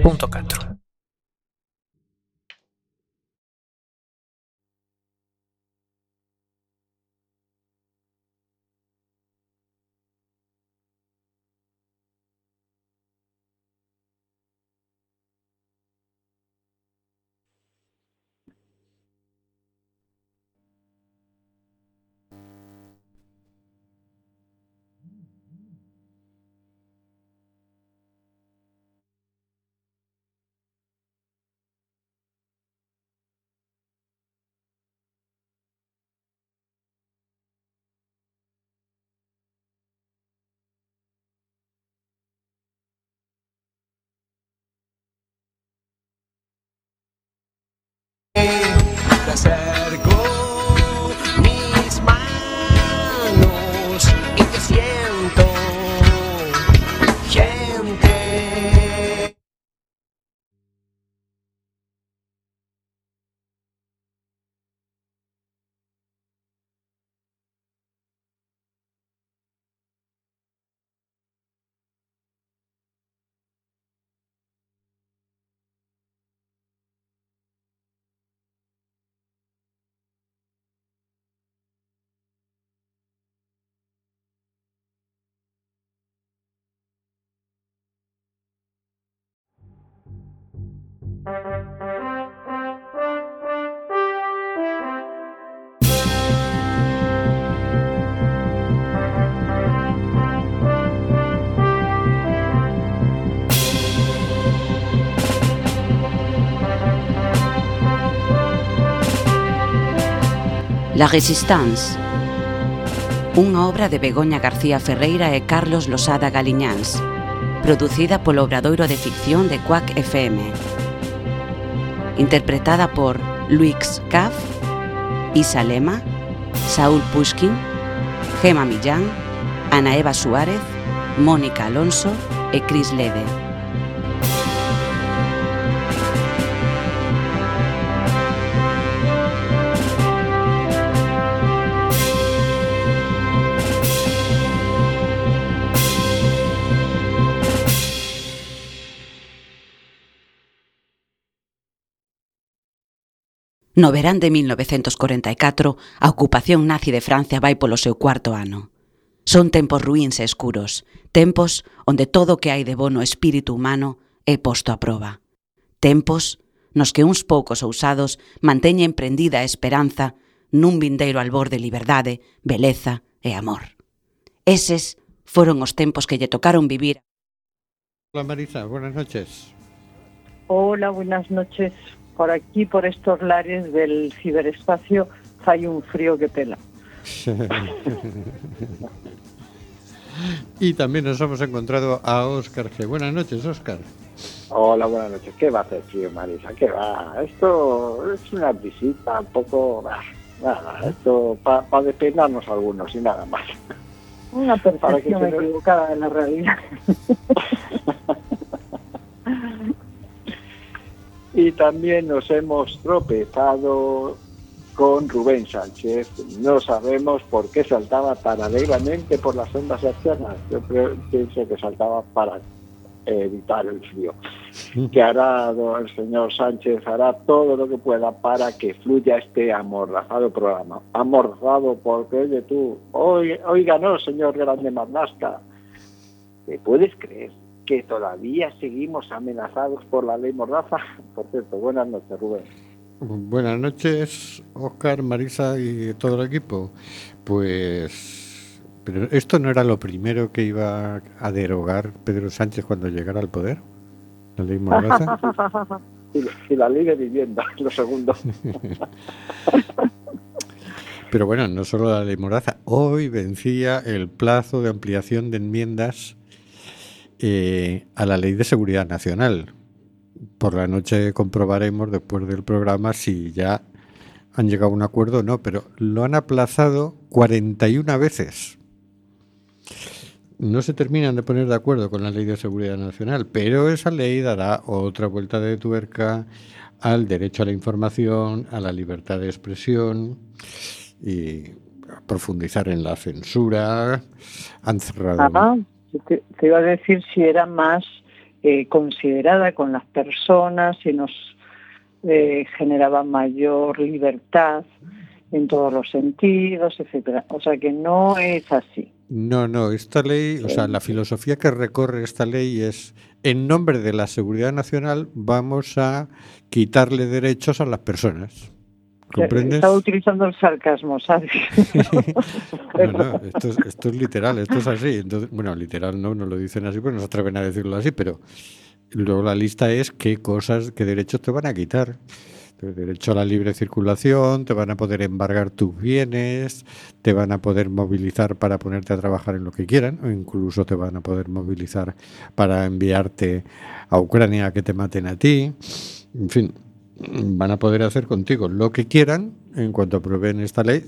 punto hacer. La Resistance. Unha obra de Begoña García Ferreira e Carlos Losada Galiñáns Producida polo Obradoiro de Ficción de Cuac FM Interpretada por Luix Caf Isa Lema Saúl Pushkin Gema Millán Ana Eva Suárez Mónica Alonso e Cris Lede No verán de 1944, a ocupación nazi de Francia vai polo seu cuarto ano. Son tempos ruíns e escuros, tempos onde todo o que hai de bono espírito humano é posto a proba. Tempos nos que uns poucos ousados manteñen prendida a esperanza nun vindeiro albor de liberdade, beleza e amor. Eses foron os tempos que lle tocaron vivir. Hola Marisa, buenas noches. Hola, buenas noches. Por aquí, por estos lares del ciberespacio, hay un frío que pela. y también nos hemos encontrado a Óscar G. Buenas noches, Óscar. Hola, buenas noches. ¿Qué va a hacer frío, Marisa? ¿Qué va? Esto es una visita un poco... Nada, esto para pa despeinarnos algunos y nada más. Una percepción equivocada de la realidad. y también nos hemos tropezado con Rubén Sánchez. No sabemos por qué saltaba tan alegremente por las ondas externas. Yo pienso que saltaba para evitar el frío. Que hará el señor Sánchez, hará todo lo que pueda para que fluya este amordazado programa. Amordazado porque, oye tú, oiga, no, señor Grande Marnasca, ¿te puedes creer que todavía seguimos amenazados por la ley Mordaza. Por cierto, buenas noches, Rubén. Buenas noches, Oscar, Marisa y todo el equipo. Pues, pero esto no era lo primero que iba a derogar Pedro Sánchez cuando llegara al poder, la ley Mordaza. y, la ley de vivienda, lo segundo. Pero bueno, no solo la ley Mordaza. Hoy vencía el plazo de ampliación de enmiendas eh, a la Ley de Seguridad Nacional. Por la noche comprobaremos después del programa si ya han llegado a un acuerdo o no, pero lo han aplazado 41 veces. No se terminan de poner de acuerdo con la Ley de Seguridad Nacional, pero esa ley dará otra vuelta de tuerca al derecho a la información, a la libertad de expresión y profundizar en la censura. Han cerrado. Te, iba a decir si era más eh, considerada con las personas y nos eh, generaba mayor libertad en todos los sentidos, etcétera. O sea que no es así. No, no, esta ley, o sea, la filosofía que recorre esta ley es, en nombre de la seguridad nacional, vamos a quitarle derechos a las personas. ¿Comprendes? Estaba utilizando el sarcasmo, ¿sabes? no, no, esto, es, esto es literal, esto es así. Entonces, bueno, literal no, no lo dicen así, pues no se atreven a decirlo así, pero luego la lista es qué cosas, qué derechos te van a quitar. El derecho a la libre circulación, te van a poder embargar tus bienes, te van a poder movilizar para ponerte a trabajar en lo que quieran, o incluso te van a poder movilizar para enviarte a Ucrania a que te maten a ti. En fin, van a poder hacer contigo lo que quieran en cuanto aprueben esta ley,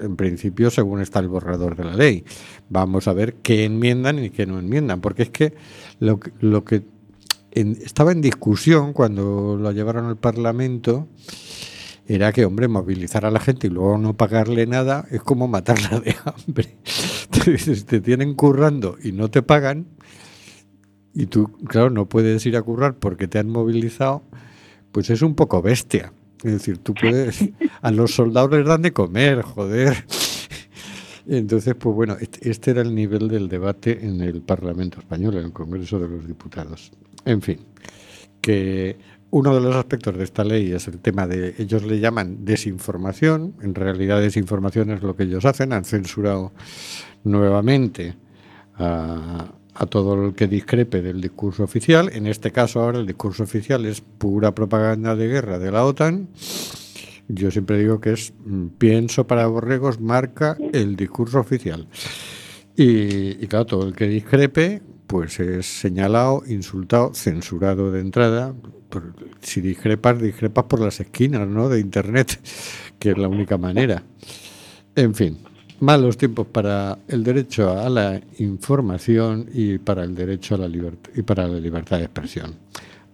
en principio según está el borrador de la ley. Vamos a ver qué enmiendan y qué no enmiendan, porque es que lo, lo que estaba en discusión cuando lo llevaron al Parlamento era que, hombre, movilizar a la gente y luego no pagarle nada es como matarla de hambre. Entonces, te tienen currando y no te pagan, y tú, claro, no puedes ir a currar porque te han movilizado, pues es un poco bestia. Es decir, tú puedes. A los soldados les dan de comer, joder. Entonces, pues bueno, este, era el nivel del debate en el Parlamento Español, en el Congreso de los Diputados. En fin, que uno de los aspectos de esta ley es el tema de, ellos le llaman desinformación, en realidad desinformación es lo que ellos hacen, han censurado nuevamente a, todo el que discrepe del discurso oficial, en este caso ahora el discurso oficial es pura propaganda de guerra de la OTAN, yo siempre digo que es mm, pienso para borregos marca el discurso oficial. Y, y claro, todo el que discrepe, pues es señalado, insultado, censurado de entrada. si discrepas, discrepas por las esquinas ¿no? de Internet, que es la única manera. En fin, malos tiempos para el derecho a la información y para el derecho a la libertad y para la libertad de expresión.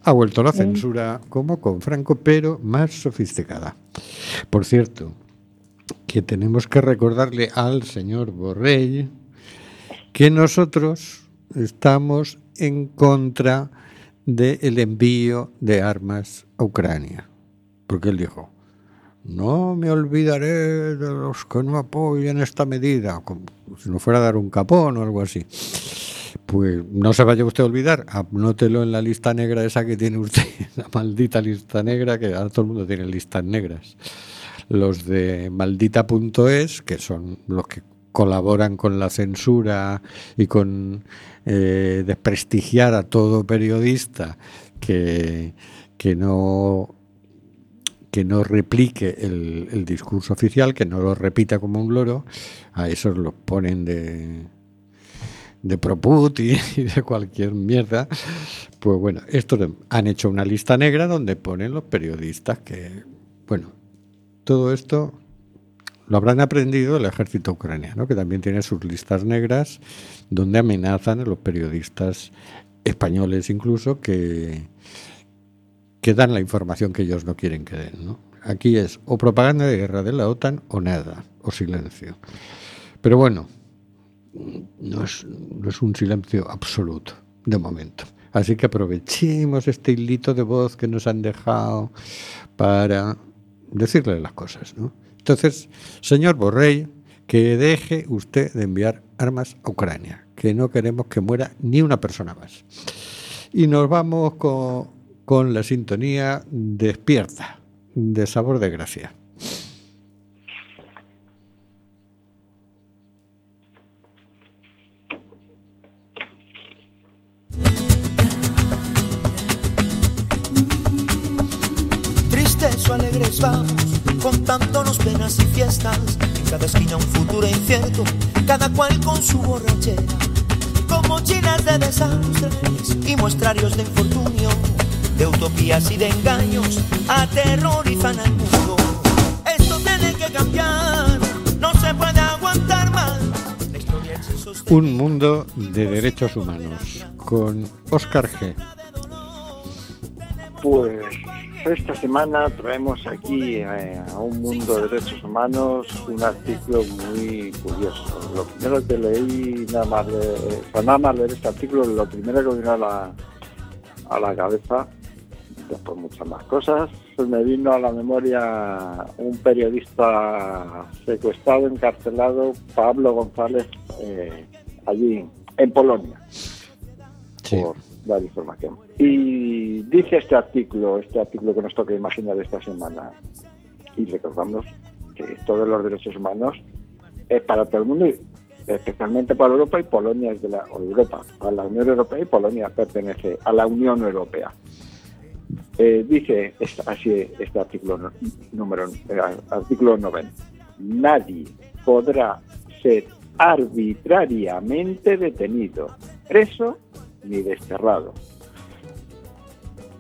Ha vuelto la censura como con Franco, pero más sofisticada. Por cierto, que tenemos que recordarle al señor Borrell que nosotros estamos en contra del envío de armas a Ucrania. Porque él dijo, no me olvidaré de los que no apoyan esta medida, como si no fuera a dar un capón o algo así. Pues no se vaya usted a olvidar, anótelo en la lista negra esa que tiene usted, la maldita lista negra, que ahora todo el mundo tiene listas negras. Los de maldita.es, que son los que colaboran con la censura y con eh, desprestigiar a todo periodista que, que no que no replique el, discurso oficial, que no lo repita como un loro, a esos los ponen de, de proput y, de cualquier mierda. Pues bueno, estos han hecho una lista negra donde ponen los periodistas que, bueno, todo esto lo habrán aprendido el ejército ucraniano, que también tiene sus listas negras donde amenazan a los periodistas españoles incluso que, que dan la información que ellos no quieren que den. ¿no? Aquí es o propaganda de guerra de la OTAN o nada, o silencio. Pero bueno, no es, no es un silencio absoluto de momento. Así que aprovechemos este hilito de voz que nos han dejado para decirle las cosas. ¿no? Entonces, señor Borrell, que deje usted de enviar armas a Ucrania, que no queremos que muera ni una persona más. Y nos vamos con, con la sintonía despierta, de sabor de gracia. Tristes o alegres vamos contándonos penas y fiestas, en cada esquina un futuro incierto, cada cual con su borrachera, como chinas de desastres y muestrarios de infortunio, de utopías y de engaños, aterrorizan al mundo. Esto tiene que cambiar, no se puede aguantar más. Un mundo de derechos humanos con Oscar G. Pues esta semana traemos aquí eh, a un mundo de derechos humanos un artículo muy curioso. Lo primero que leí, nada más, nada más leer este artículo, lo primero que vino a la, a la cabeza, después muchas más cosas, me vino a la memoria un periodista secuestrado, encarcelado, Pablo González, eh, allí en Polonia, por dar información. Y dice este artículo, este artículo que nos toca imaginar esta semana, y recordamos que todos los derechos humanos es para todo el mundo, especialmente para Europa y Polonia es de la Europa, a la Unión Europea y Polonia pertenece a la Unión Europea. Eh, dice así este artículo número eh, artículo 9. Nadie podrá ser arbitrariamente detenido, preso ni desterrado.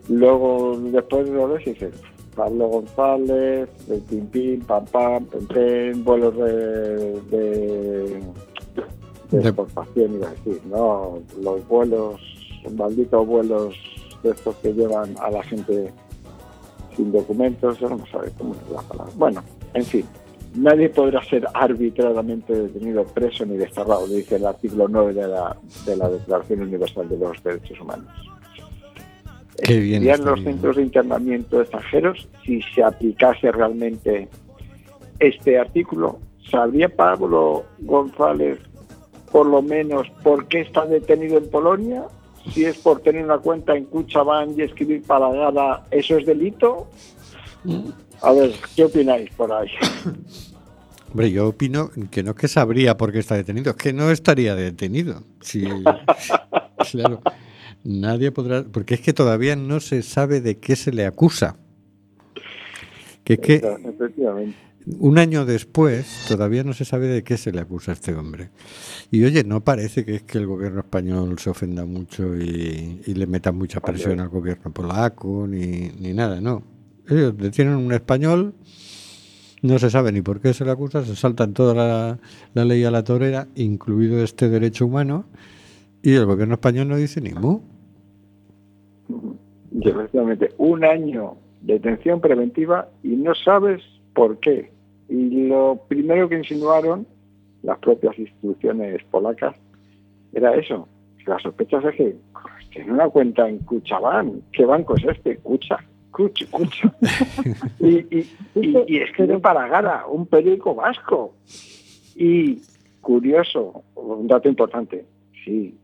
Luego, después de lo dice Pablo González, el Pim Pam Pam, Pem vuelos de, de, de, exportación, iba a decir, ¿no? Los vuelos, malditos vuelos de estos que llevan a la gente sin documentos, yo no sabe cómo es la palabra. Bueno, en fin, nadie podrá ser arbitrariamente detenido, preso ni desterrado, dice el artículo 9 de la, de la Declaración Universal de los Derechos Humanos. Qué bien los centros de internamiento extranjeros si se aplicase realmente este artículo. ¿Sabría Pablo González por lo menos por qué está detenido en Polonia? Si es por tener una cuenta en Cuchabán y escribir para palagada, ¿eso es delito? A ver, ¿qué opináis por ahí? Hombre, yo opino que no es que sabría por qué está detenido, es que no estaría detenido. Sí, claro. Nadie podrá, porque es que todavía no se sabe de qué se le acusa. Que, que un año después todavía no se sabe de qué se le acusa a este hombre. Y oye, no parece que es que el gobierno español se ofenda mucho y, le meta mucha presión al gobierno polaco ni, ni nada, no. Ellos detienen un español, no se sabe ni por qué se le acusa, se saltan toda la, la ley a la torera, incluido este derecho humano, y el gobierno español no dice ni mu. Efectivamente, un año de detención preventiva y no sabes por qué. Y lo primero que insinuaron las propias instituciones polacas era eso. La sospecha es que tiene una cuenta en Cuchabán. ¿Qué banco es este? Cucha. Cucha, Cucha. y, y, y, es que de Paragara, un periódico vasco. Y curioso, un dato importante, sí,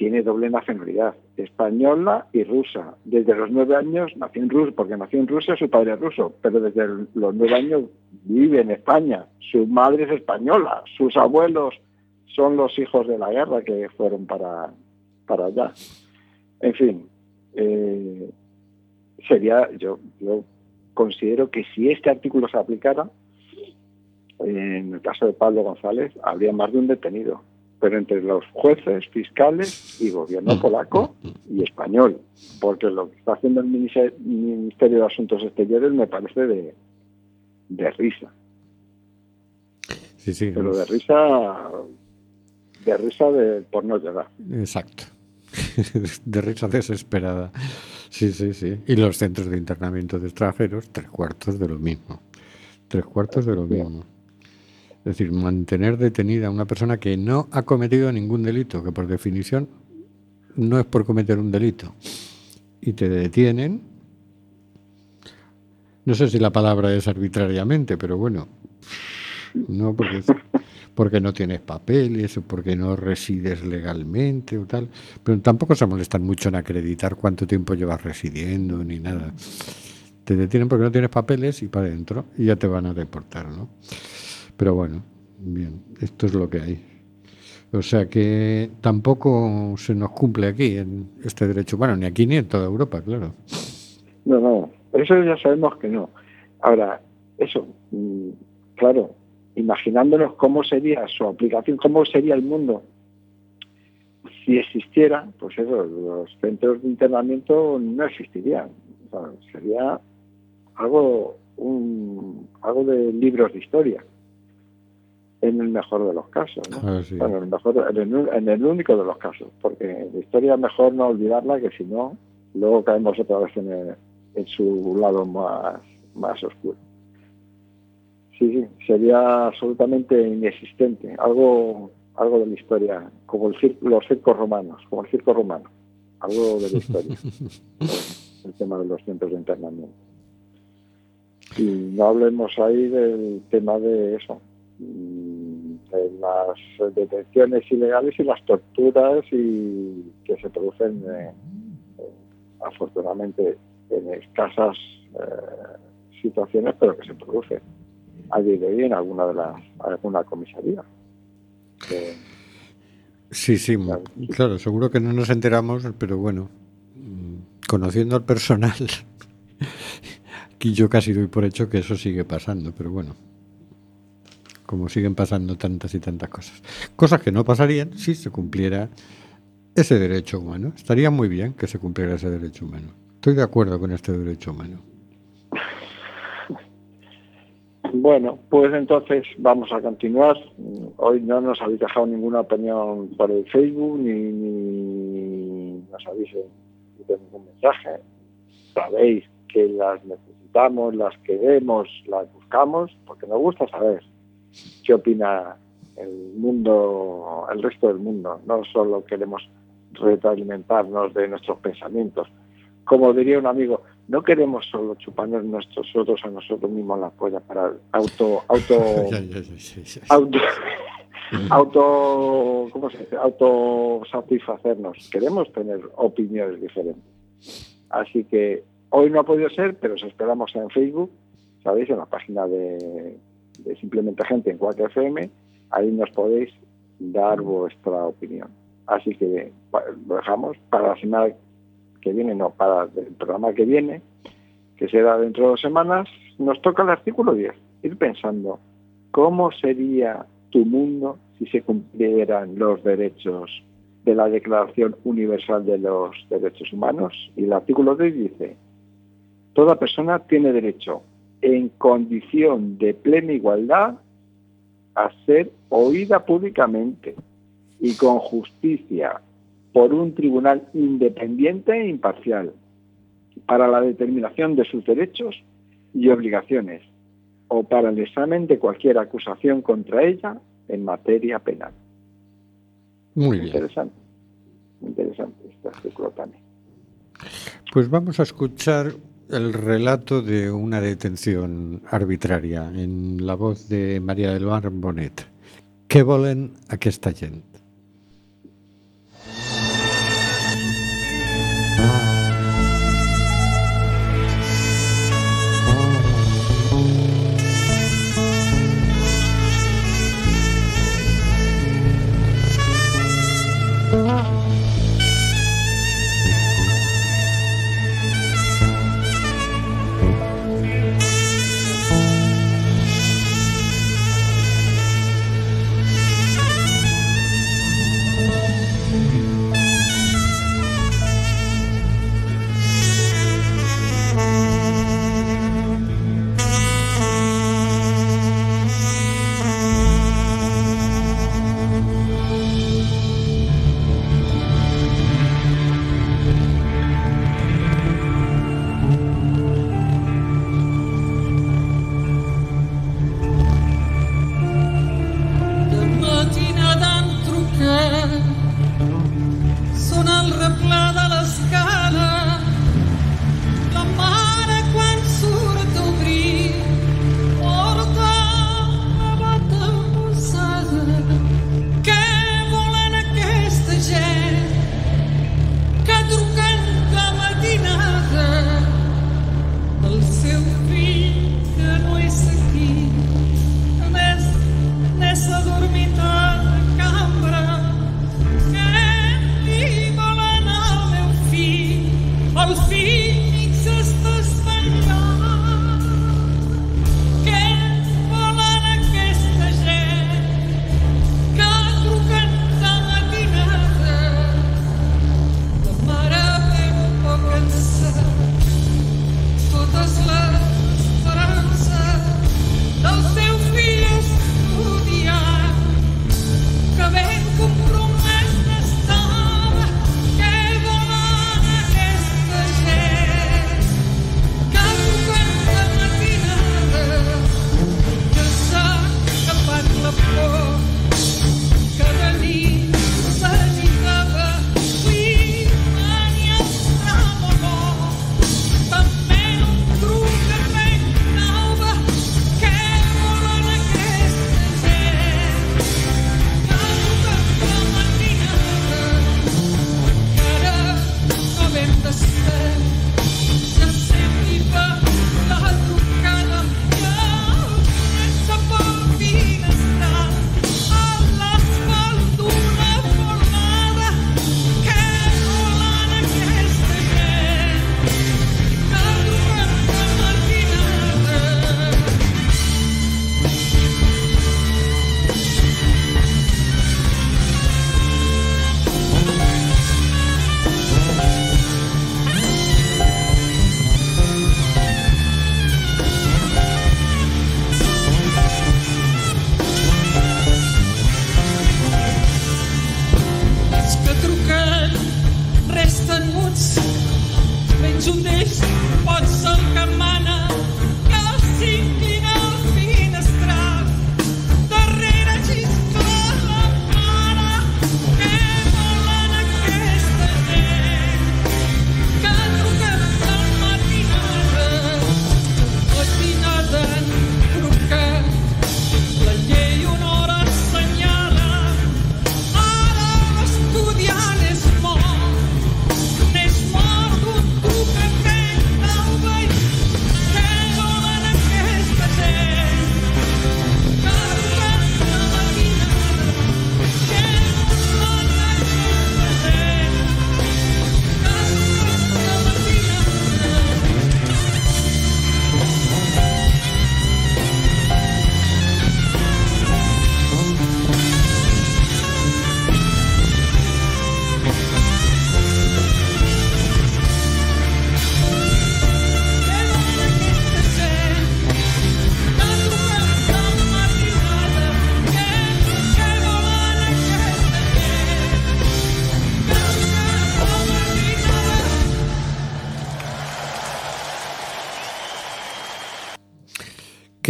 tiene doble nacionalidad, española y rusa. Desde los nueve años nació en Rusia, porque nació en Rusia, su padre es ruso, pero desde los nueve años vive en España. Su madre es española, sus abuelos son los hijos de la guerra que fueron para, para allá. En fin, eh, sería, yo, yo considero que si este artículo se aplicara, en el caso de Pablo González, habría más de un detenido pero entre los jueces, fiscales y gobierno mm. polaco y español, porque lo que está haciendo el Ministerio de Asuntos Exteriores me parece de, de risa. Sí, sí. Pero de risa, de risa de por no llegar. Exacto. de risa desesperada. Sí, sí, sí. Y los centros de internamiento de extranjeros, tres cuartos de lo mismo. Tres cuartos de lo mismo. Es decir, mantener detenida a una persona que no ha cometido ningún delito, que por definición no es por cometer un delito, y te detienen, no sé si la palabra es arbitrariamente, pero bueno, no porque, porque no tienes papeles o porque no resides legalmente o tal, pero tampoco se molestan mucho en acreditar cuánto tiempo llevas residiendo ni nada. Te detienen porque no tienes papeles y para adentro y ya te van a deportar, ¿no? Pero bueno, bien, esto es lo que hay. O sea que tampoco se nos cumple aquí en este derecho humano, ni aquí ni en toda Europa, claro. No, no, eso ya sabemos que no. Ahora, eso, mm, claro, imaginándonos cómo sería su aplicación, cómo sería el mundo si existiera, pues eso, los centros de internamiento no existirían. sería algo, un, algo de libros de historia en el mejor de los casos. Ah, en, el mejor, en, el, único de los casos, porque la historia es mejor no olvidarla, que si no, luego caemos otra vez en, en su lado más, más oscuro. Sí, sí, sería absolutamente inexistente, algo, algo de la historia, como el los circos romanos, como el circo romano. algo de la historia, el tema de los centros de internamiento. Y no hablemos ahí del tema de eso, mm, de las detenciones ilegales y las torturas y que se producen, eh, eh, afortunadamente, en escasas eh, situaciones, pero que se producen a día de hoy en alguna de las alguna comisaría. sí, sí, claro, seguro que no nos enteramos, pero bueno, mm, conociendo al personal, aquí yo casi doy por hecho que eso sigue pasando, pero bueno, como siguen pasando tantas y tantas cosas. Cosas que no pasarían si se cumpliera ese derecho humano. Estaría muy bien que se cumpliera ese derecho humano. Estoy de acuerdo con este derecho humano. Bueno, pues entonces vamos a continuar. Hoy no nos habéis dejado ninguna opinión por el Facebook ni, nos habéis ningún mensaje. Sabéis que las necesitamos, las queremos, las buscamos, porque nos gusta saber qué opina el mundo, el resto del mundo. No solo queremos retroalimentarnos de nuestros pensamientos. Como diría un amigo, no queremos solo chuparnos nosotros a nosotros mismos la polla para auto auto auto auto ¿cómo se dice? auto satisfacernos queremos tener opiniones diferentes así que hoy no ha podido ser pero os esperamos en Facebook sabéis en la página de, simplemente gente en 4FM ahí nos podéis dar vuestra opinión así que lo dejamos para la semana que viene, no, para el programa que viene, que será dentro de dos semanas, nos toca el artículo 10, ir pensando cómo sería tu mundo si se cumplieran los derechos de la Declaración Universal de los Derechos Humanos. Y el artículo 10 dice, toda persona tiene derecho, en condición de plena igualdad, a ser oída públicamente y con justicia por un tribunal independiente e imparcial para la determinación de sus derechos y obligaciones o para el examen de cualquier acusación contra ella en materia penal. Muy bien. Interesante. Interesante este artículo también. Pues vamos a escuchar el relato de una detención arbitraria en la voz de María del Mar Bonet. ¿Qué volen aquesta gent?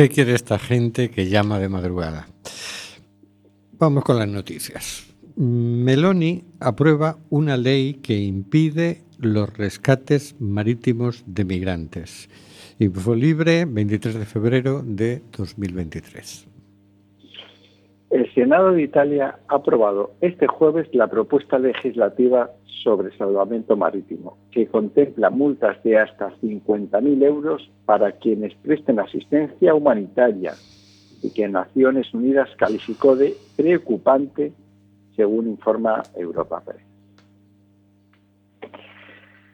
¿Qué quiere esta gente que llama de madrugada? Vamos con las noticias. Meloni aprueba una ley que impide los rescates marítimos de migrantes. Info Libre, 23 de febrero de 2023. El Senado de Italia ha aprobado este jueves la propuesta legislativa sobre salvamento marítimo, que contempla multas de hasta 50.000 euros para quienes presten asistencia humanitaria y que Naciones Unidas calificó de preocupante, según informa Europa Press.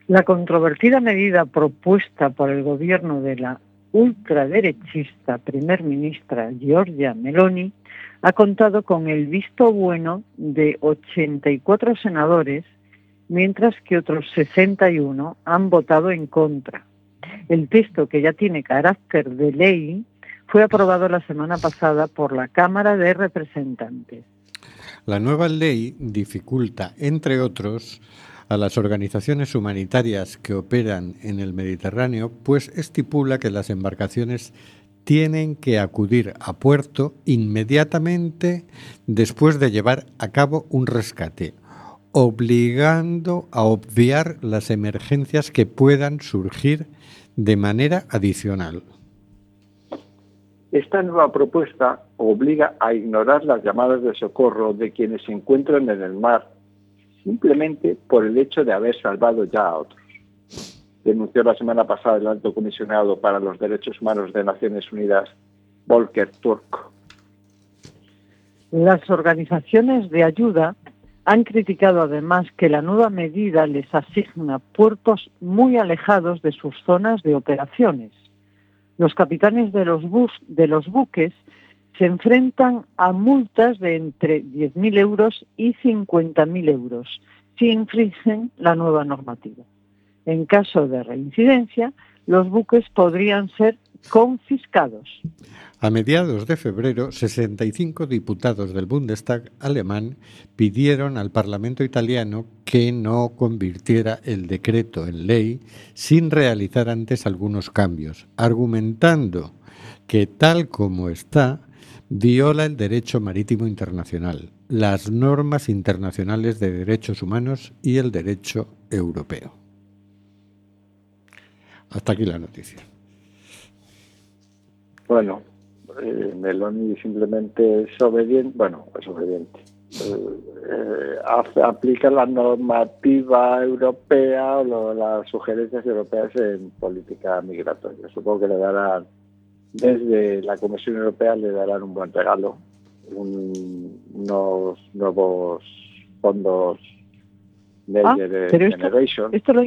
La controvertida medida propuesta por el gobierno de la ultraderechista primer ministra Giorgia Meloni ha contado con el visto bueno de 84 senadores, mientras que otros 61 han votado en contra. El texto, que ya tiene carácter de ley, fue aprobado la semana pasada por la Cámara de Representantes. La nueva ley dificulta, entre otros, a las organizaciones humanitarias que operan en el Mediterráneo, pues estipula que las embarcaciones tienen que acudir a puerto inmediatamente después de llevar a cabo un rescate, obligando a obviar las emergencias que puedan surgir de manera adicional. Esta nueva propuesta obliga a ignorar las llamadas de socorro de quienes se encuentran en el mar simplemente por el hecho de haber salvado ya a otros. Denunció la semana pasada el alto comisionado para los derechos humanos de Naciones Unidas, Volker Turk. Las organizaciones de ayuda han criticado además que la nueva medida les asigna puertos muy alejados de sus zonas de operaciones. Los capitanes de los, de los buques se enfrentan a multas de entre 10.000 euros y 50.000 euros si infringen la nueva normativa. En caso de reincidencia, los buques podrían ser confiscados. A mediados de febrero, 65 diputados del Bundestag alemán pidieron al Parlamento italiano que no convirtiera el decreto en ley sin realizar antes algunos cambios, argumentando que tal como está, viola el derecho marítimo internacional, las normas internacionales de derechos humanos y el derecho europeo. Hasta aquí la noticia. Bueno, eh, Meloni simplemente es obediente, bueno, es obediente. Eh, aplica la normativa europea o las sugerencias europeas en política migratoria. Supongo que le darán desde la Comisión Europea le darán un buen regalo, unos nuevos fondos ah, de Generation. Esto, lo,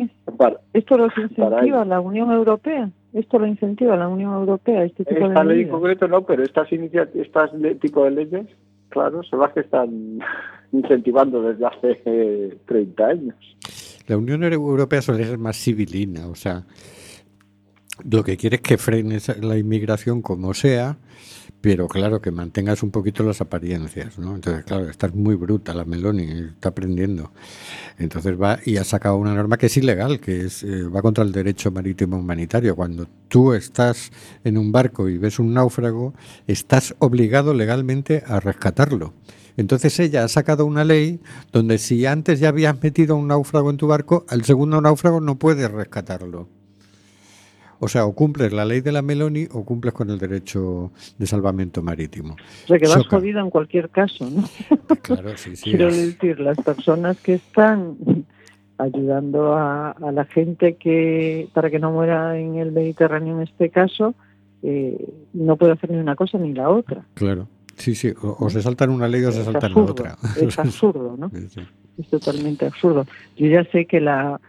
esto lo incentiva la Unión Europea. Esto lo incentiva la Unión Europea. Este tipo Esta ley en concreto no, pero estas estas tipo de leyes, claro, son las que están incentivando desde hace 30 años. La Unión Europea suele ser más civilina, o sea, lo que quiere es que frenes la inmigración como sea, pero claro, que mantengas un poquito las apariencias, ¿no? Entonces, claro, estás muy bruta la Meloni, está aprendiendo. Entonces va y ha sacado una norma que es ilegal, que es eh, va contra el derecho marítimo humanitario. Cuando tú estás en un barco y ves un náufrago, estás obligado legalmente a rescatarlo. Entonces ella ha sacado una ley donde si antes ya habías metido un náufrago en tu barco, al segundo náufrago no puedes rescatarlo. O sea, o cumples la ley de la Meloni o cumples con el derecho de salvamento marítimo. O sea, que vas jodido en cualquier caso, ¿no? Claro, sí, sí. Quiero decir, las personas que están ayudando a, la gente que para que no muera en el Mediterráneo en este caso, eh, no puede hacer ni una cosa ni la otra. Claro. Sí, sí, o, se saltan una ley o se saltan la otra. Es absurdo, ¿no? Es totalmente absurdo. Yo ya sé que la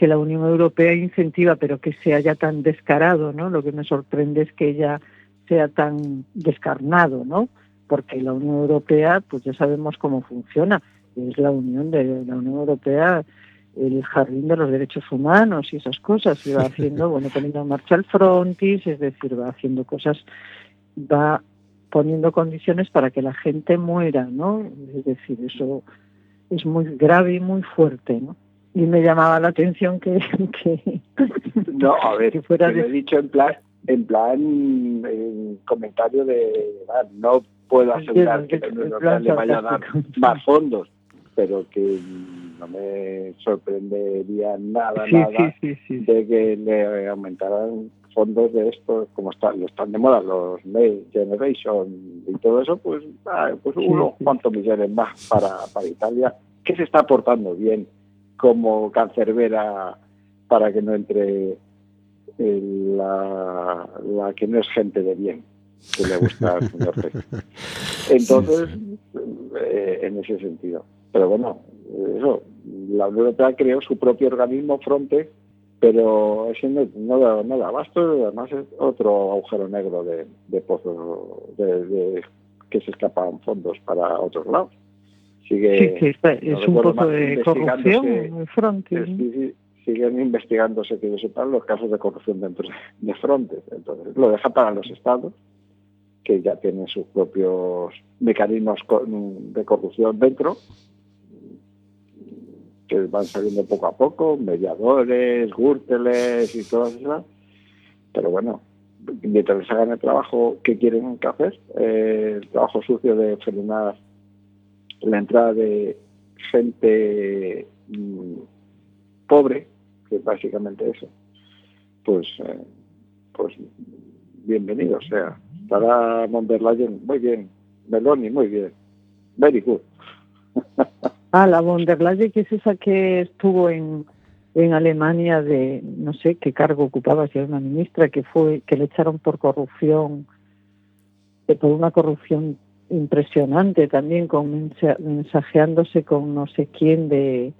que la Unión Europea incentiva, pero que se haya tan descarado, ¿no? Lo que me sorprende es que ella sea tan descarnado, ¿no? Porque la Unión Europea, pues ya sabemos cómo funciona. Es la Unión de la Unión Europea, el jardín de los derechos humanos y esas cosas. Se va haciendo, bueno, poniendo en marcha el frontis, es decir, va haciendo cosas, va poniendo condiciones para que la gente muera, ¿no? Es decir, eso es muy grave y muy fuerte, ¿no? Y me llamaba la atención que, no a ver fuera he dicho en plan en plan en comentario de ah, no puedo asegurar que Unión Europea le vaya a dar más fondos, pero que no me sorprendería nada, nada de que le aumentaran fondos de estos, como están, están de moda, los Next Generation y todo eso, pues, ah, pues unos cuantos millones más para, para Italia, que se está portando bien como cancerbera para que no entre la, la que no es gente de bien, que le gusta al señor Entonces, eh, en ese sentido. Pero bueno, eso, la Unión Europea creó su propio organismo, Frontex, pero ese no, no, da, abasto, además es otro agujero negro de, de pozos de, que se escapan fondos para otros lados. Sigue, sí, es un poco de corrupción, Frontex. siguen investigándose, que yo sepa, los casos de corrupción dentro de Frontex. Entonces, lo deja para los estados, que ya tienen sus propios mecanismos de corrupción dentro, que van saliendo poco a poco, mediadores, gúrteles y todas esas. Pero bueno, mientras les hagan el trabajo que quieren que hacer, eh, el trabajo sucio de frenar la entrada de gente mm, pobre, que es básicamente eso, pues, eh, pues bienvenido o sea. Para von muy bien. Meloni, muy bien. Very good. Ah, la von der que es esa que estuvo en, en Alemania de, no sé qué cargo ocupaba, si era una ministra, que fue que le echaron por corrupción, por una corrupción impresionante también, con mensajeándose con no sé quién de...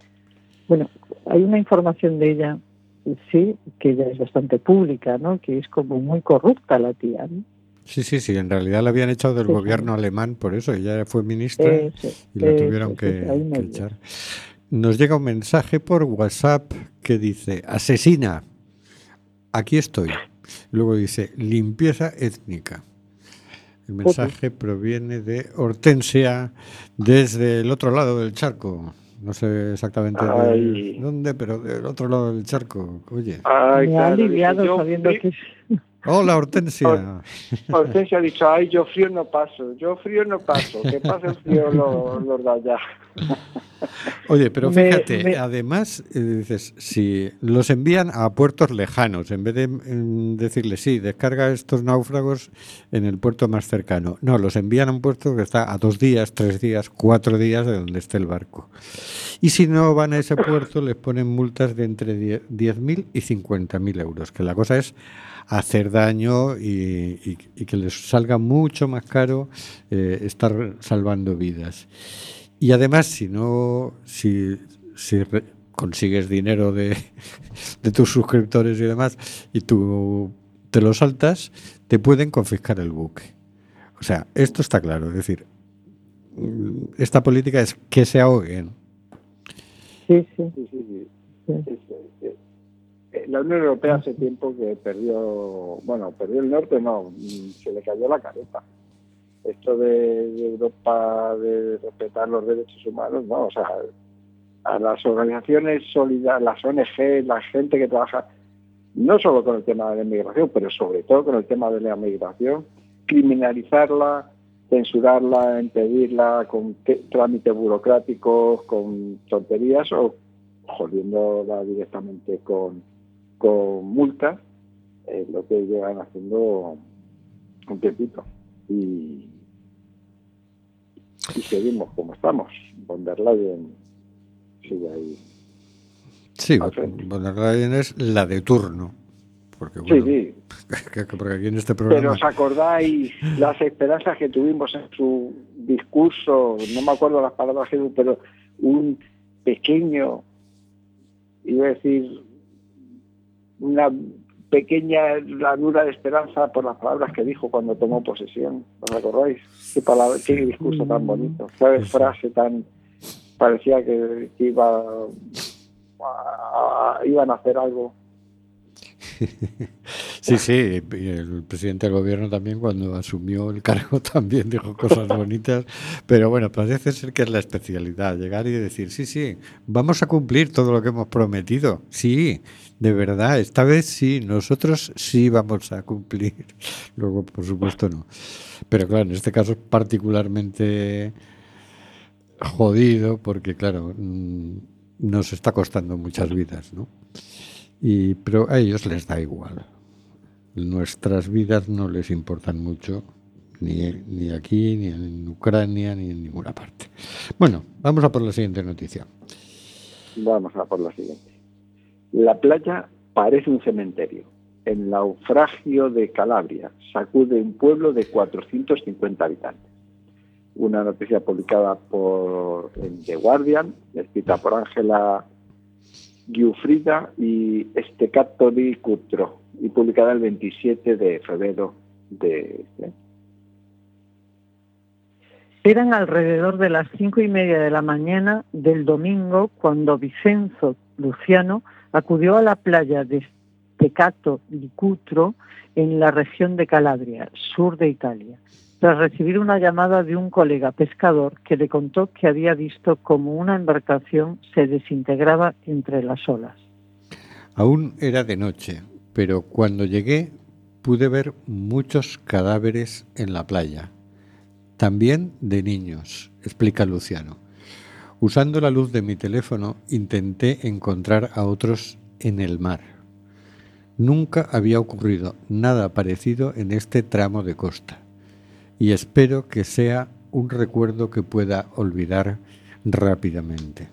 Bueno, hay una información de ella, sí, que ya es bastante pública, ¿no? Que es como muy corrupta la tía, ¿no? Sí, sí, sí. En realidad la habían echado del gobierno alemán por eso. Ella fue ministra y la tuvieron que, echar. Nos llega un mensaje por WhatsApp que dice, asesina, aquí estoy. Luego dice, limpieza étnica. El mensaje proviene de Hortensia desde el otro lado del charco. No sé exactamente dónde, pero del otro lado del charco. Oye. Me ha aliviado sabiendo que Hola, Hortensia. Hortensia ha dicho, ay, yo frío no paso, yo frío no paso, que pasa el frío los da allá. Oye, pero fíjate, además, eh, dices, si los envían a puertos lejanos, en vez de mm, decirles, sí, descarga estos náufragos en el puerto más cercano. No, los envían a un puerto que está a dos días, tres días, cuatro días de donde esté el barco. Y si no van a ese puerto, les ponen multas de entre 10.000 y 50.000 euros, que la cosa es hacer daño y, que les salga mucho más caro eh, estar salvando vidas. Y además, si no, si, consigues dinero de, tus suscriptores y demás, y tú te lo saltas, te pueden confiscar el buque. O sea, esto está claro. Es decir, esta política es que se ahoguen. Sí, sí. sí, sí, sí. Eh, la Unión Europea hace tiempo que perdió, bueno, perdió el norte, no, se le cayó la careta. Esto de, Europa de respetar los derechos humanos, no, o sea, a las organizaciones solidarias, las ONG, la gente que trabaja no solo con el tema de la inmigración, pero sobre todo con el tema de la migración, criminalizarla, censurarla, impedirla con trámites burocráticos, con tonterías o jodiéndola directamente con, con multas, lo que llevan haciendo un tiempito. Y, y seguimos como estamos. Von der Leyen sigue ahí. Sí, von der Leyen es la de turno. Porque, sí, sí. Porque aquí en este programa... Pero os acordáis las esperanzas que tuvimos en su discurso, no me acuerdo las palabras que pero un pequeño, iba a decir, una pequeña ranura de esperanza por las palabras que dijo cuando tomó posesión. ¿Os acordáis? Qué, palabra, qué discurso tan bonito. Qué frase tan... Parecía que, iba a, iban a hacer algo. Sí, sí, y el presidente del gobierno también cuando asumió el cargo también dijo cosas bonitas, pero bueno, parece ser que es la especialidad, llegar y decir, sí, sí, vamos a cumplir todo lo que hemos prometido, sí, de verdad, esta vez sí, nosotros sí vamos a cumplir, luego por supuesto no. Pero claro, en este caso es particularmente jodido porque claro, mm, nos está costando muchas vidas, ¿no? Y, pero a ellos les da igual nuestras vidas no les importan mucho, ni, ni aquí, ni en Ucrania, ni en ninguna parte. Bueno, vamos a por la siguiente noticia. Vamos a por la siguiente. La playa parece un cementerio. El naufragio de Calabria sacude un pueblo de 450 habitantes. Una noticia publicada por The Guardian, escrita por Ángela Giuffrida y Estecato di Cutro y publicada el 27 de febrero de este Eran alrededor de las cinco y media de la mañana del domingo cuando Vicenzo Luciano acudió a la playa de Tecato di Cutro en la región de Calabria, sur de Italia, tras recibir una llamada de un colega pescador que le contó que había visto cómo una embarcación se desintegraba entre las olas. Aún era de noche, pero cuando llegué pude ver muchos cadáveres en la playa, también de niños, explica Luciano. Usando la luz de mi teléfono intenté encontrar a otros en el mar. Nunca había ocurrido nada parecido en este tramo de costa y espero que sea un recuerdo que pueda olvidar rápidamente.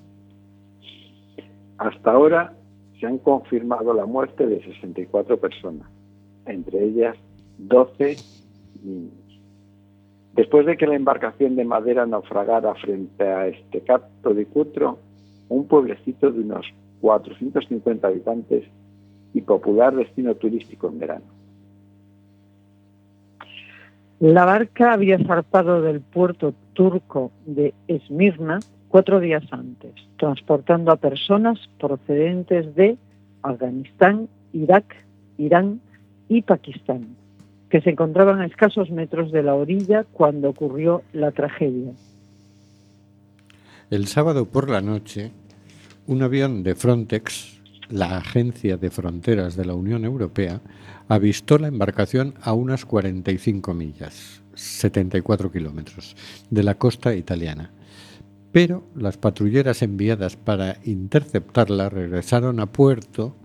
Hasta ahora se han confirmado la muerte de 64 personas, entre ellas 12 niños. Después de que la embarcación de madera naufragara frente a este Estecato de Cutro, un pueblecito de unos 450 habitantes y popular destino turístico en verano. La barca había zarpado del puerto turco de Esmirna cuatro días antes, transportando a personas procedentes de Afganistán, Irak, Irán y Pakistán, que se encontraban a escasos metros de la orilla cuando ocurrió la tragedia. El sábado por la noche, un avión de Frontex, la agencia de fronteras de la Unión Europea, avistó la embarcación a unas 45 millas, 74 kilómetros, de la costa italiana pero las patrulleras enviadas para interceptarla regresaron a puerto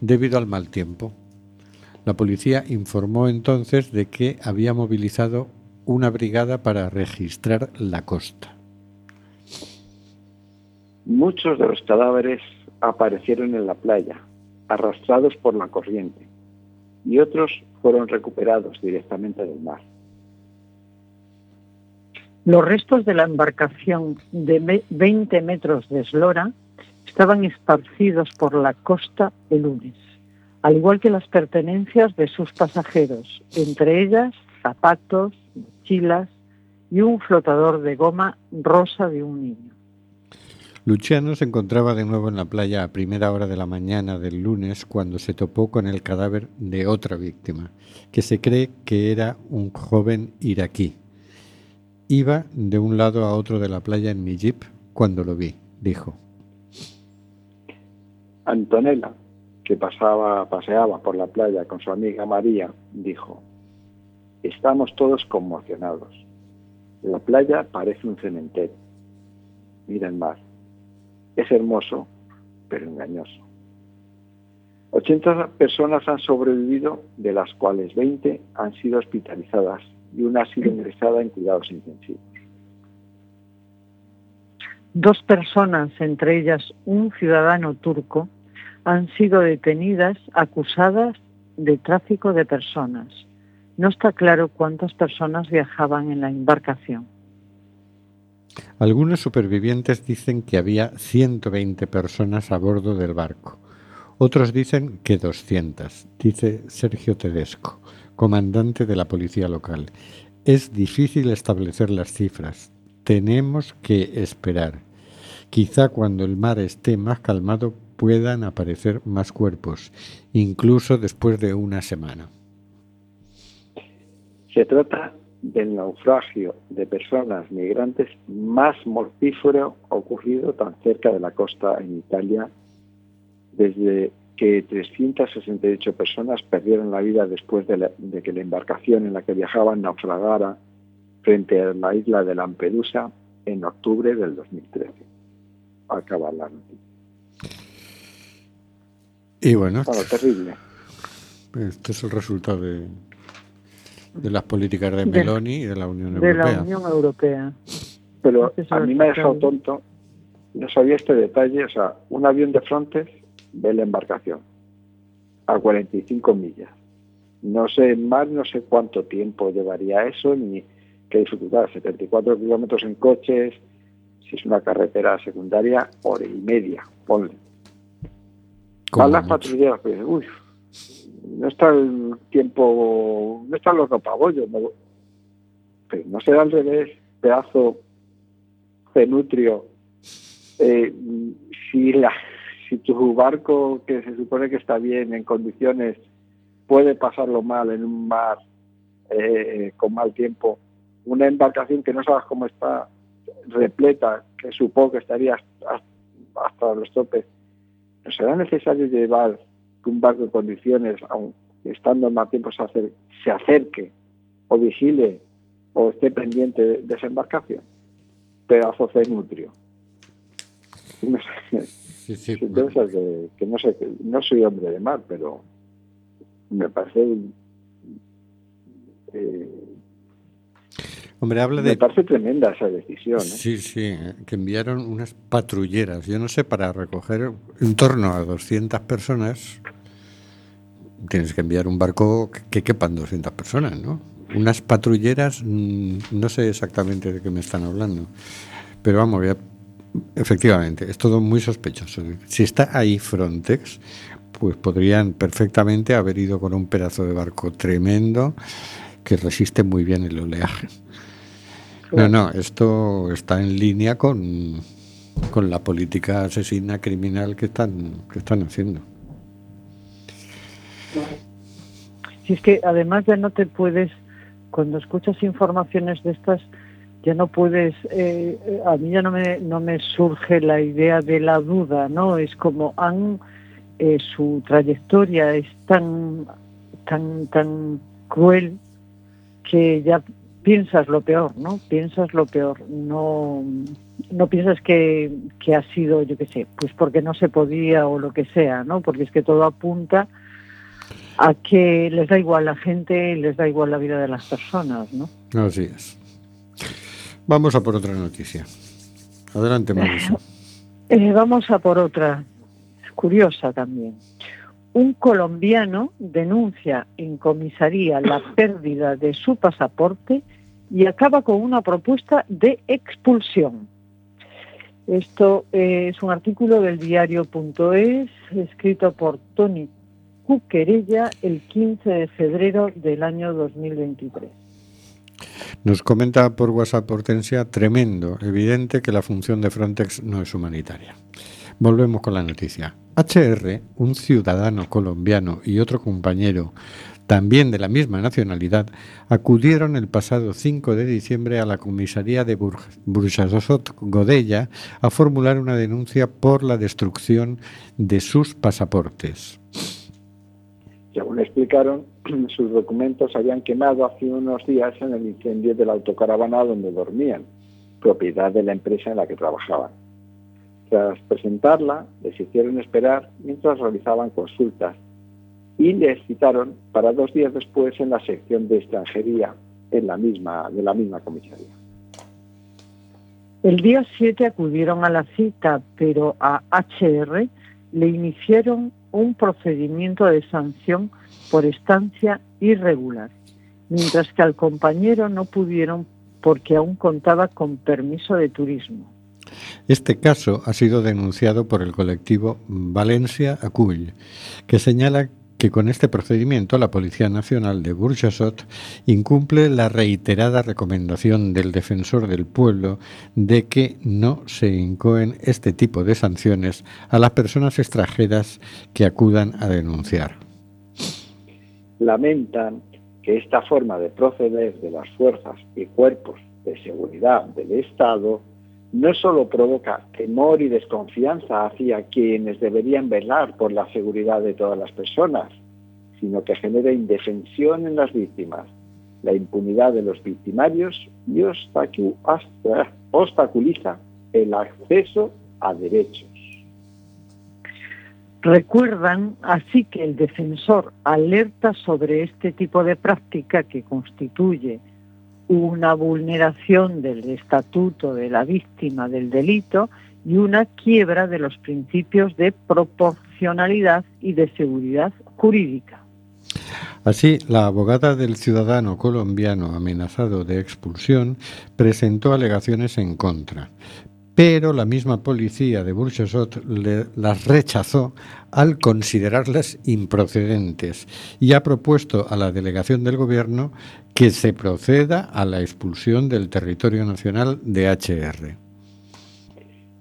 debido al mal tiempo. La policía informó entonces de que había movilizado una brigada para registrar la costa. Muchos de los cadáveres aparecieron en la playa, arrastrados por la corriente, y otros fueron recuperados directamente del mar. Los restos de la embarcación de 20 metros de eslora estaban esparcidos por la costa el lunes, al igual que las pertenencias de sus pasajeros, entre ellas zapatos, mochilas y un flotador de goma rosa de un niño. Luciano se encontraba de nuevo en la playa a primera hora de la mañana del lunes cuando se topó con el cadáver de otra víctima, que se cree que era un joven iraquí. Iba de un lado a otro de la playa en mi jeep cuando lo vi, dijo. Antonella, que pasaba, paseaba por la playa con su amiga María, dijo, estamos todos conmocionados. La playa parece un cementerio. Miren más. Es hermoso, pero engañoso. 80 personas han sobrevivido, de las cuales 20 han sido hospitalizadas y una ha sido ingresada en cuidados intensivos. Dos personas, entre ellas un ciudadano turco, han sido detenidas acusadas de tráfico de personas. No está claro cuántas personas viajaban en la embarcación. Algunos supervivientes dicen que había 120 personas a bordo del barco. Otros dicen que 200, dice Sergio Tedesco, comandante de la policía local. Es difícil establecer las cifras. Tenemos que esperar. Quizá cuando el mar esté más calmado puedan aparecer más cuerpos, incluso después de una semana. Se trata del naufragio de personas migrantes más mortífero ocurrido tan cerca de la costa en Italia desde que 368 personas perdieron la vida después de, que la embarcación en la que viajaban naufragara frente a la isla de Lampedusa en octubre del 2013. Acaba la noticia. Y bueno, terrible. Esto es el resultado de, de las políticas de Meloni y de la Unión Europea. De la Unión Europea. Pero a mí me ha dejado tonto, no sabía este detalle, o sea, un avión de Frontex ve la embarcación a 45 millas. No sé más, no sé cuánto tiempo llevaría eso, ni qué dificultad, 74 kilómetros en coches, si es una carretera secundaria, hora y media, ponle. Van las patrulleras, pues, uy, no está el tiempo, no está loco pabollo, no, pero no será al revés, pedazo cenutrio, eh, si la si tu barco que se supone que está bien en condiciones puede pasarlo mal en un mar eh, con mal tiempo, una embarcación que no sabes cómo está repleta, que supongo que estaría hasta, los topes, ¿no será necesario llevar un barco en condiciones, aun estando más tiempo, se, acerque o vigile o esté pendiente de, esa embarcación. Pedazo cenutrio. No sí, sí, que, no sé, no soy hombre de mar, pero me parece eh, Hombre, habla de... Me parece tremenda esa decisión. ¿eh? Sí, sí, que enviaron unas patrulleras, yo no sé, para recoger en torno a 200 personas, tienes que enviar un barco que, quepan 200 personas, ¿no? Unas patrulleras, mm, no sé exactamente de qué me están hablando, pero vamos, efectivamente, es todo muy sospechoso. Si está ahí Frontex, pues podrían perfectamente haber ido con un pedazo de barco tremendo que resiste muy bien el oleaje. No, no, esto está en línea con, con la política asesina criminal que están, que están haciendo. Si es que además ya no te puedes, cuando escuchas informaciones de estas, ya no puedes, eh, a mí ya no me, no me surge la idea de la duda, ¿no? Es como han, eh, su trayectoria es tan, tan, tan cruel que ya piensas lo peor, ¿no? Piensas lo peor, no, no piensas que, que ha sido, yo qué sé, pues porque no se podía o lo que sea, ¿no? Porque es que todo apunta a que les da igual la gente y les da igual la vida de las personas, ¿no? Así es. Vamos a por otra noticia. Adelante, Marisa. Eh, vamos a por otra, curiosa también. Un colombiano denuncia en comisaría la pérdida de su pasaporte y acaba con una propuesta de expulsión. Esto es un artículo del diario.es escrito por Tony Cuquerella el 15 de febrero del año 2023. Nos comenta por WhatsApp Hortensia, tremendo, evidente que la función de Frontex no es humanitaria. Volvemos con la noticia. HR, un ciudadano colombiano y otro compañero también de la misma nacionalidad, acudieron el pasado 5 de diciembre a la comisaría de Burjasot Godella a formular una denuncia por la destrucción de sus pasaportes. Según explicaron, sus documentos habían quemado hace unos días en el incendio de la autocaravana donde dormían, propiedad de la empresa en la que trabajaban. Tras presentarla, les hicieron esperar mientras realizaban consultas y les citaron para dos días después en la sección de extranjería en la misma, de la misma comisaría. El día 7 acudieron a la cita, pero a HR le iniciaron un procedimiento de sanción por estancia irregular, mientras que al compañero no pudieron porque aún contaba con permiso de turismo. Este caso ha sido denunciado por el colectivo Valencia Acull, que señala que con este procedimiento la Policía Nacional de Burjasot incumple la reiterada recomendación del defensor del pueblo de que no se incoen este tipo de sanciones a las personas extranjeras que acudan a denunciar. Lamentan que esta forma de proceder de las fuerzas y cuerpos de seguridad del Estado no solo provoca temor y desconfianza hacia quienes deberían velar por la seguridad de todas las personas, sino que genera indefensión en las víctimas, la impunidad de los victimarios y obstaculiza el acceso a derechos. Recuerdan así que el defensor alerta sobre este tipo de práctica que constituye una vulneración del estatuto de la víctima del delito y una quiebra de los principios de proporcionalidad y de seguridad jurídica. Así, la abogada del ciudadano colombiano amenazado de expulsión presentó alegaciones en contra, pero la misma policía de Burchesot las rechazó al considerarlas improcedentes y ha propuesto a la delegación del gobierno que se proceda a la expulsión del territorio nacional de HR.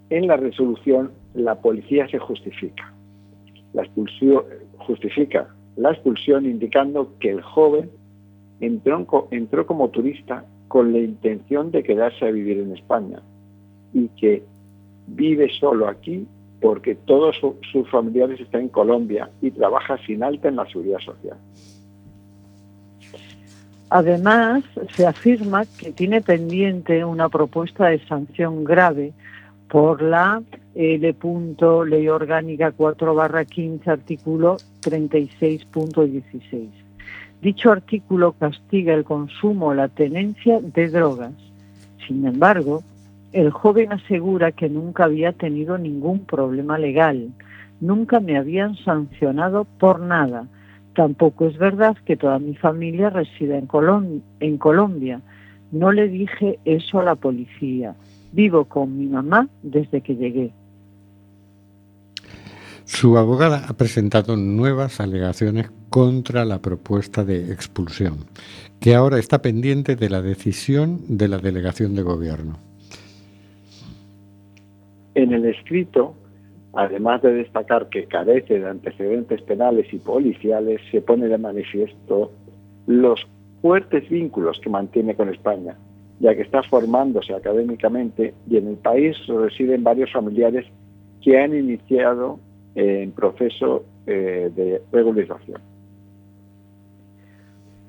En la resolución, la policía se justifica. La expulsión justifica la expulsión indicando que el joven entró, entró como turista con la intención de quedarse a vivir en España y que vive solo aquí porque todos sus familiares están en Colombia y trabaja sin alta en la seguridad social. Además, se afirma que tiene pendiente una propuesta de sanción grave por la L. Ley Orgánica 4 barra 15, artículo 36.16. Dicho artículo castiga el consumo o la tenencia de drogas. Sin embargo, el joven asegura que nunca había tenido ningún problema legal, nunca me habían sancionado por nada. Tampoco es verdad que toda mi familia reside en, en Colombia. No le dije eso a la policía. Vivo con mi mamá desde que llegué. Su abogada ha presentado nuevas alegaciones contra la propuesta de expulsión, que ahora está pendiente de la decisión de la delegación de gobierno. En el escrito, además de destacar que carece de antecedentes penales y policiales, se pone de manifiesto los fuertes vínculos que mantiene con España, ya que está formándose académicamente y en el país residen varios familiares que han iniciado en proceso eh, de regularización.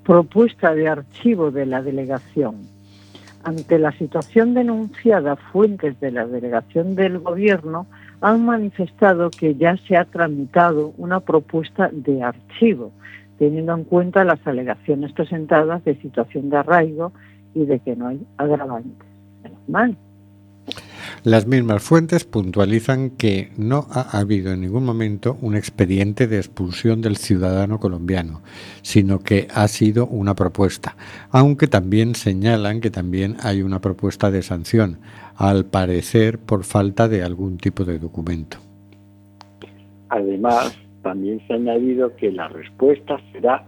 Propuesta de archivo de la delegación. Ante la situación denunciada, fuentes de la delegación del Gobierno han manifestado que ya se ha tramitado una propuesta de archivo, teniendo en cuenta las alegaciones presentadas de situación de arraigo y de que no hay agravantes. mal. Las mismas fuentes puntualizan que no ha habido en ningún momento un expediente de expulsión del ciudadano colombiano, sino que ha sido una propuesta, aunque también señalan que también hay una propuesta de sanción, al parecer por falta de algún tipo de documento. Además, también se ha añadido que la respuesta será,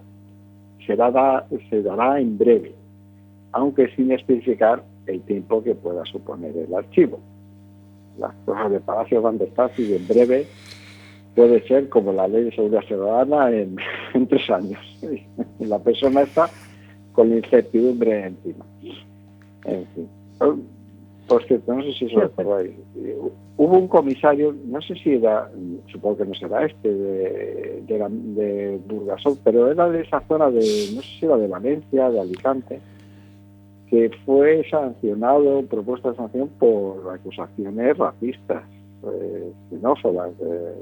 será se dará en breve, aunque sin especificar el tiempo que pueda suponer el archivo las cosas de Palacio van despacio y en breve puede ser como la ley de seguridad ciudadana en, tres años. la persona está con incertidumbre encima. En fin. Por cierto, no sé si eso lo ahí. Hubo un comisario, no sé si era, supongo que no será este, de, de, de Burgasol, pero era de esa zona de, no sé si era de Valencia, de Alicante, que fue sancionado, propuesta de sanción por acusaciones racistas, eh, xenófobas, eh,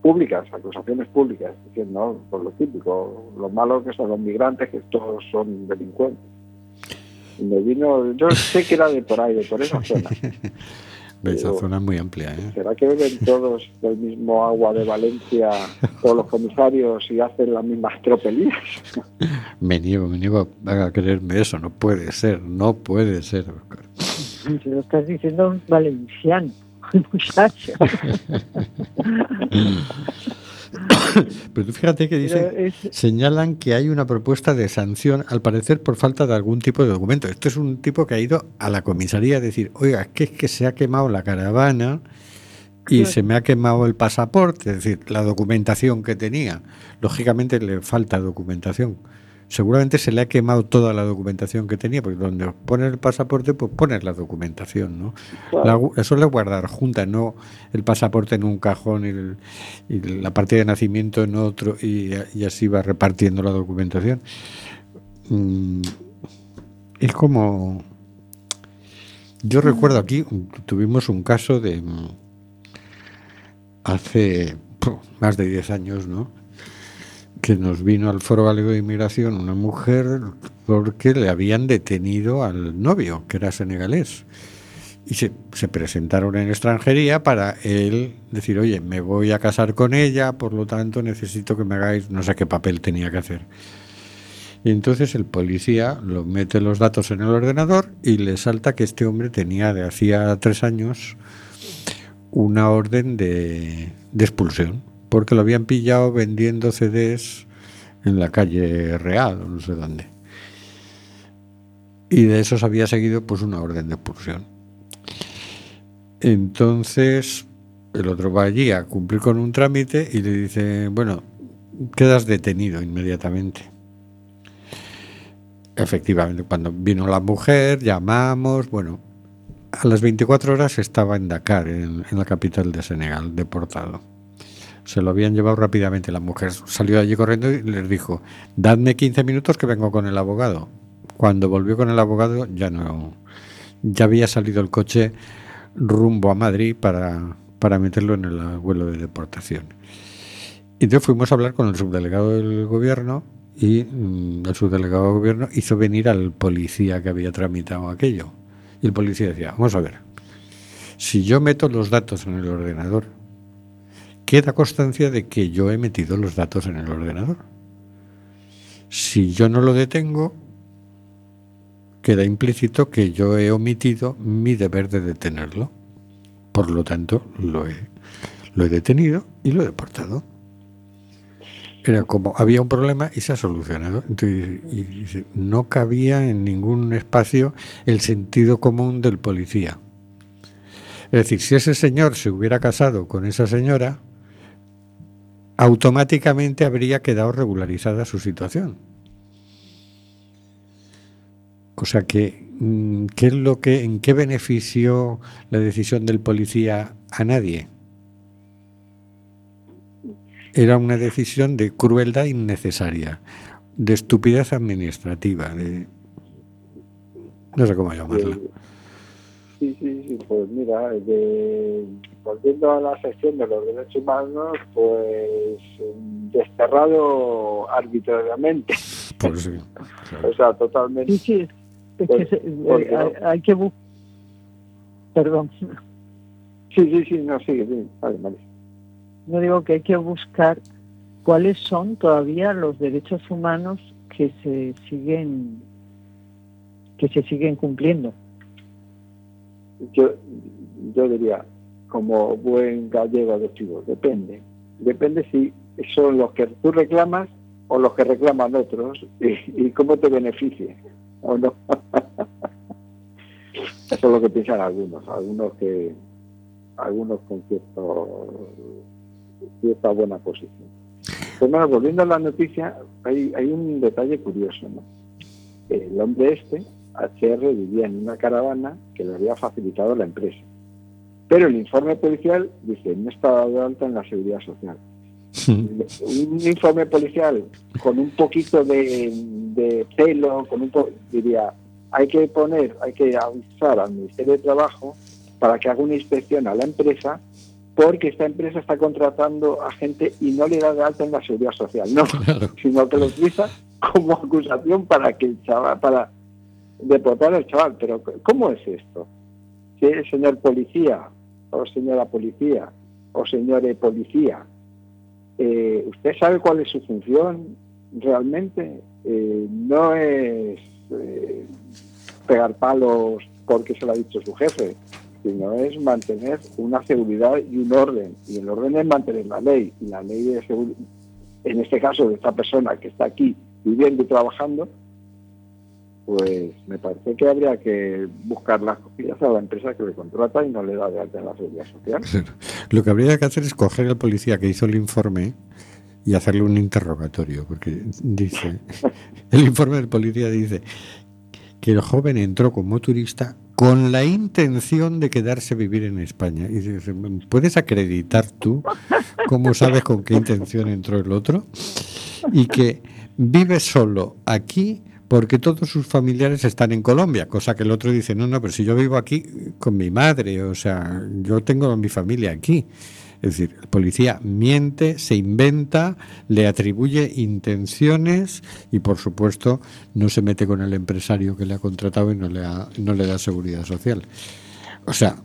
públicas, acusaciones públicas, diciendo, por lo típico, lo malo que son los migrantes, que todos son delincuentes. Me vino, yo sé que era de por ahí, de por esa zona. Esa zona es muy amplia. ¿eh? ¿Será que beben todos del mismo agua de Valencia, todos los comisarios, y hacen las mismas tropelías? me niego, me niego a creerme eso. No puede ser, no puede ser, Se lo estás diciendo un valenciano, muchacho. Pero tú fíjate que dice, señalan que hay una propuesta de sanción, al parecer por falta de algún tipo de documento. Esto es un tipo que ha ido a la comisaría a decir, oiga, que es que se ha quemado la caravana y se me ha quemado el pasaporte, es decir, la documentación que tenía. Lógicamente le falta documentación seguramente se le ha quemado toda la documentación que tenía, porque donde pones el pasaporte, pues pones la documentación, ¿no? eso es guardar junta, no el pasaporte en un cajón y, la partida de nacimiento en otro, y, así va repartiendo la documentación. Mm, es como... Yo recuerdo aquí, tuvimos un caso de hace más de 10 años, ¿no? Que nos vino al Foro Galego de Inmigración una mujer porque le habían detenido al novio, que era senegalés. Y se, se, presentaron en extranjería para él decir, oye, me voy a casar con ella, por lo tanto necesito que me hagáis, no sé qué papel tenía que hacer. Y entonces el policía lo mete los datos en el ordenador y le salta que este hombre tenía de hacía tres años una orden de, de expulsión porque lo habían pillado vendiendo CDs en la calle Real no sé dónde. Y de esos había seguido pues una orden de expulsión. Entonces el otro va allí a cumplir con un trámite y le dice, bueno, quedas detenido inmediatamente. Efectivamente, cuando vino la mujer, llamamos, bueno, a las 24 horas estaba en Dakar, en la capital de Senegal, deportado se lo habían llevado rápidamente. La mujer salió de allí corriendo y les dijo, dadme 15 minutos que vengo con el abogado. Cuando volvió con el abogado ya no, ya había salido el coche rumbo a Madrid para, para meterlo en el vuelo de deportación. Y entonces fuimos a hablar con el subdelegado del gobierno y mm, el subdelegado del gobierno hizo venir al policía que había tramitado aquello. Y el policía decía, vamos a ver, si yo meto los datos en el ordenador queda constancia de que yo he metido los datos en el ordenador. Si yo no lo detengo, queda implícito que yo he omitido mi deber de detenerlo. Por lo tanto, lo he, detenido y lo he deportado. Era como había un problema y se ha solucionado. y no cabía en ningún espacio el sentido común del policía. Es decir, si ese señor se hubiera casado con esa señora, automáticamente habría quedado regularizada su situación. O sea que, mm, ¿qué es lo que, ¿en qué benefició la decisión del policía a nadie? Era una decisión de crueldad innecesaria, de estupidez administrativa, de no sé cómo llamarla. Sí, sí, sí, pues mira, volviendo a la sección de los derechos humanos, pues desterrado arbitrariamente. Pues sí, o sea, totalmente. Sí, sí, pues, eh, hay, que buscar. Perdón. Sí, sí, sí, no, sigue, sí, vale, vale. No digo que hay que buscar cuáles son todavía los derechos humanos que se siguen que se siguen cumpliendo yo, yo diría, como buen gallego decimos, depende. Depende si son los que tú reclamas o los que reclaman otros y, cómo te beneficie o no. Eso es lo que piensan algunos, algunos que algunos con cierto, cierta buena posición. Pues bueno, volviendo a la noticia, hay, hay un detalle curioso. El hombre este HR vivía en una caravana que le había facilitado la empresa. Pero el informe policial dice, no estaba de alta en la seguridad social. un informe policial con un poquito de, pelo, con un diría, hay que poner, hay que avisar al Ministerio de Trabajo para que haga una inspección a la empresa porque esta empresa está contratando a gente y no le da de alta en la seguridad social, no, sino que lo utiliza como acusación para que el chaval, para deportar al chaval. Pero ¿cómo es esto? El señor policía o señora policía o señores policía, eh, ¿usted sabe cuál es su función realmente? Eh, no es eh, pegar palos porque se lo ha dicho su jefe. sino es mantener una seguridad y un orden. Y el orden es mantener la ley. Y la ley de seguridad, en este caso de esta persona que está aquí viviendo y trabajando, pues me parece que habría que buscar las copias a la empresa que le contrata y no le da de alta en la seguridad social. Lo que habría que hacer es coger al policía que hizo el informe y hacerle un interrogatorio, porque dice, el informe del policía dice que el joven entró como turista con la intención de quedarse a vivir en España. Y dice, ¿puedes acreditar tú cómo sabes con qué intención entró el otro? Y que vive solo aquí porque todos sus familiares están en Colombia, cosa que el otro dice, no, no, pero si yo vivo aquí con mi madre, o sea, yo tengo a mi familia aquí. Es decir, el policía miente, se inventa, le atribuye intenciones y, por supuesto, no se mete con el empresario que le ha contratado y no le, no le da seguridad social. O sea,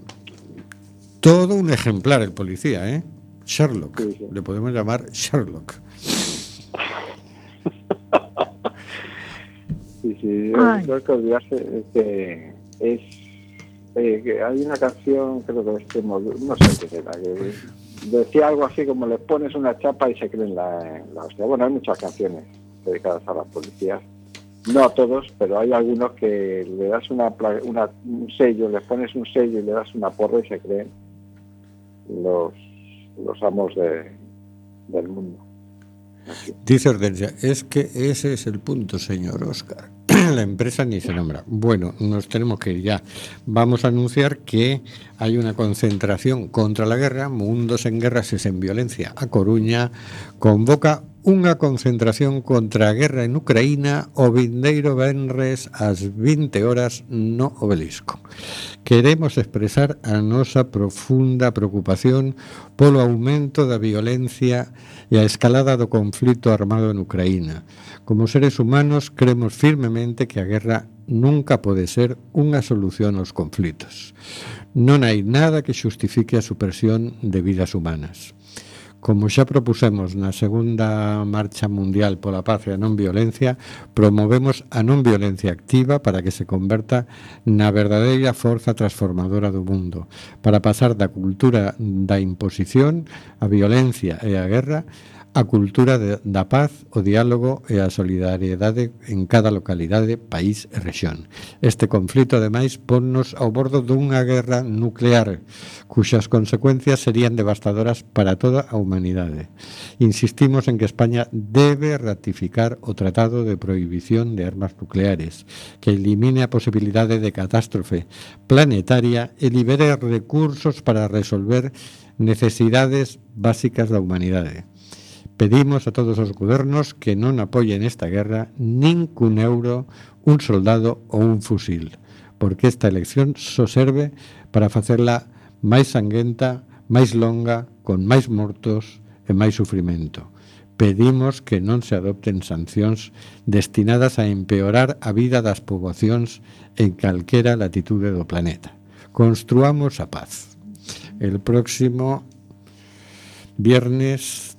todo un ejemplar el policía, ¿eh? Sherlock. Le podemos llamar Sherlock. Sí, sí, creo que que es eh, que hay una canción, creo que este no sé qué era, que decía algo así como le pones una chapa y se creen la, la hostia. Bueno, hay muchas canciones dedicadas a las policías, no a todos, pero hay algunos que le das una, una, un sello, le pones un sello y le das una porra y se creen los, los amos de, del mundo. Dice Ordencia, es que ese es el punto, señor Oscar. la empresa ni se nombra. Bueno, nos tenemos que ir ya. Vamos a anunciar que hay una concentración contra la guerra, Mundos en Guerras es en Violencia, a Coruña, convoca unha concentración contra a guerra en Ucraína o vindeiro venres ás 20 horas no obelisco. Queremos expresar a nosa profunda preocupación polo aumento da violencia e a escalada do conflito armado en Ucraína. Como seres humanos cremos firmemente que a guerra nunca pode ser unha solución aos conflitos. Non hai nada que xustifique a supresión de vidas humanas. Como xa propusemos na segunda marcha mundial pola paz e a non violencia, promovemos a non violencia activa para que se converta na verdadeira forza transformadora do mundo, para pasar da cultura da imposición, a violencia e a guerra a cultura de, da paz, o diálogo e a solidariedade en cada localidade, país e rexión. Este conflito, ademais, ponnos ao bordo dunha guerra nuclear, cuxas consecuencias serían devastadoras para toda a humanidade. Insistimos en que España debe ratificar o Tratado de Prohibición de Armas Nucleares, que elimine a posibilidade de catástrofe planetaria e libere recursos para resolver necesidades básicas da humanidade. Pedimos a todos os gobernos que non apoien esta guerra nin cun euro, un soldado ou un fusil, porque esta elección só serve para facerla máis sanguenta, máis longa, con máis mortos e máis sufrimento. Pedimos que non se adopten sancións destinadas a empeorar a vida das poboacións en calquera latitude do planeta. Construamos a paz. El próximo viernes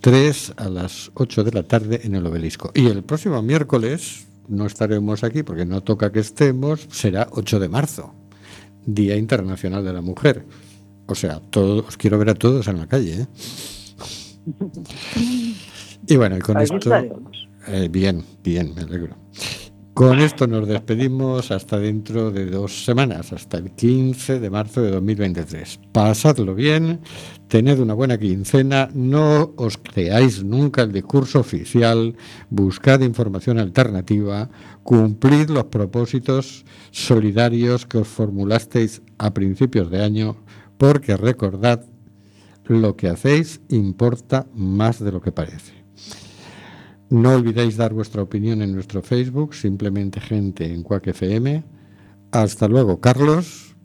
3 a las 8 de la tarde en el obelisco. Y el próximo miércoles no estaremos aquí porque no toca que estemos, será 8 de marzo, Día Internacional de la Mujer. O sea, todos, os quiero ver a todos en la calle. ¿eh? Y bueno, y con esto... Eh, bien, bien, me alegro. Con esto nos despedimos hasta dentro de dos semanas, hasta el 15 de marzo de 2023. Pasadlo bien, tened una buena quincena, no os creáis nunca el discurso oficial, buscad información alternativa, cumplid los propósitos solidarios que os formulasteis a principios de año, porque recordad, lo que hacéis importa más de lo que parece. No olvidéis dar vuestra opinión en nuestro Facebook, simplemente gente en Cuac FM. Hasta luego, Carlos.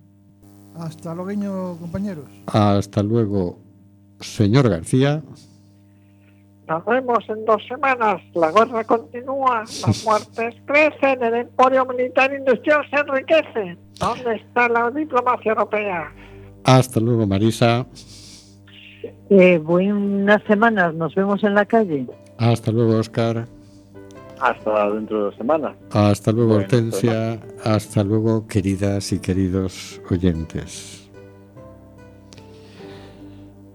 Hasta luego, compañeros. Hasta luego, señor García. Nos vemos en dos semanas. La guerra continúa, las muertes crecen, el emporio militar industrial se enriquece. ¿Dónde está la diplomacia europea? Hasta luego, Marisa. Eh, buenas semanas, nos vemos en la calle. Hasta luego, Oscar. Hasta dentro de dos semanas. Hasta luego, Hortensia. Hasta luego, queridas y queridos oyentes.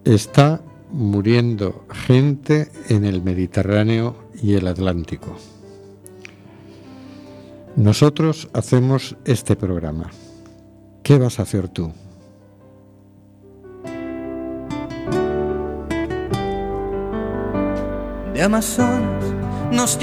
Está muriendo gente en el Mediterráneo y el Atlántico. Nosotros hacemos este programa. ¿Qué vas a hacer tú? De Amazonas. Nos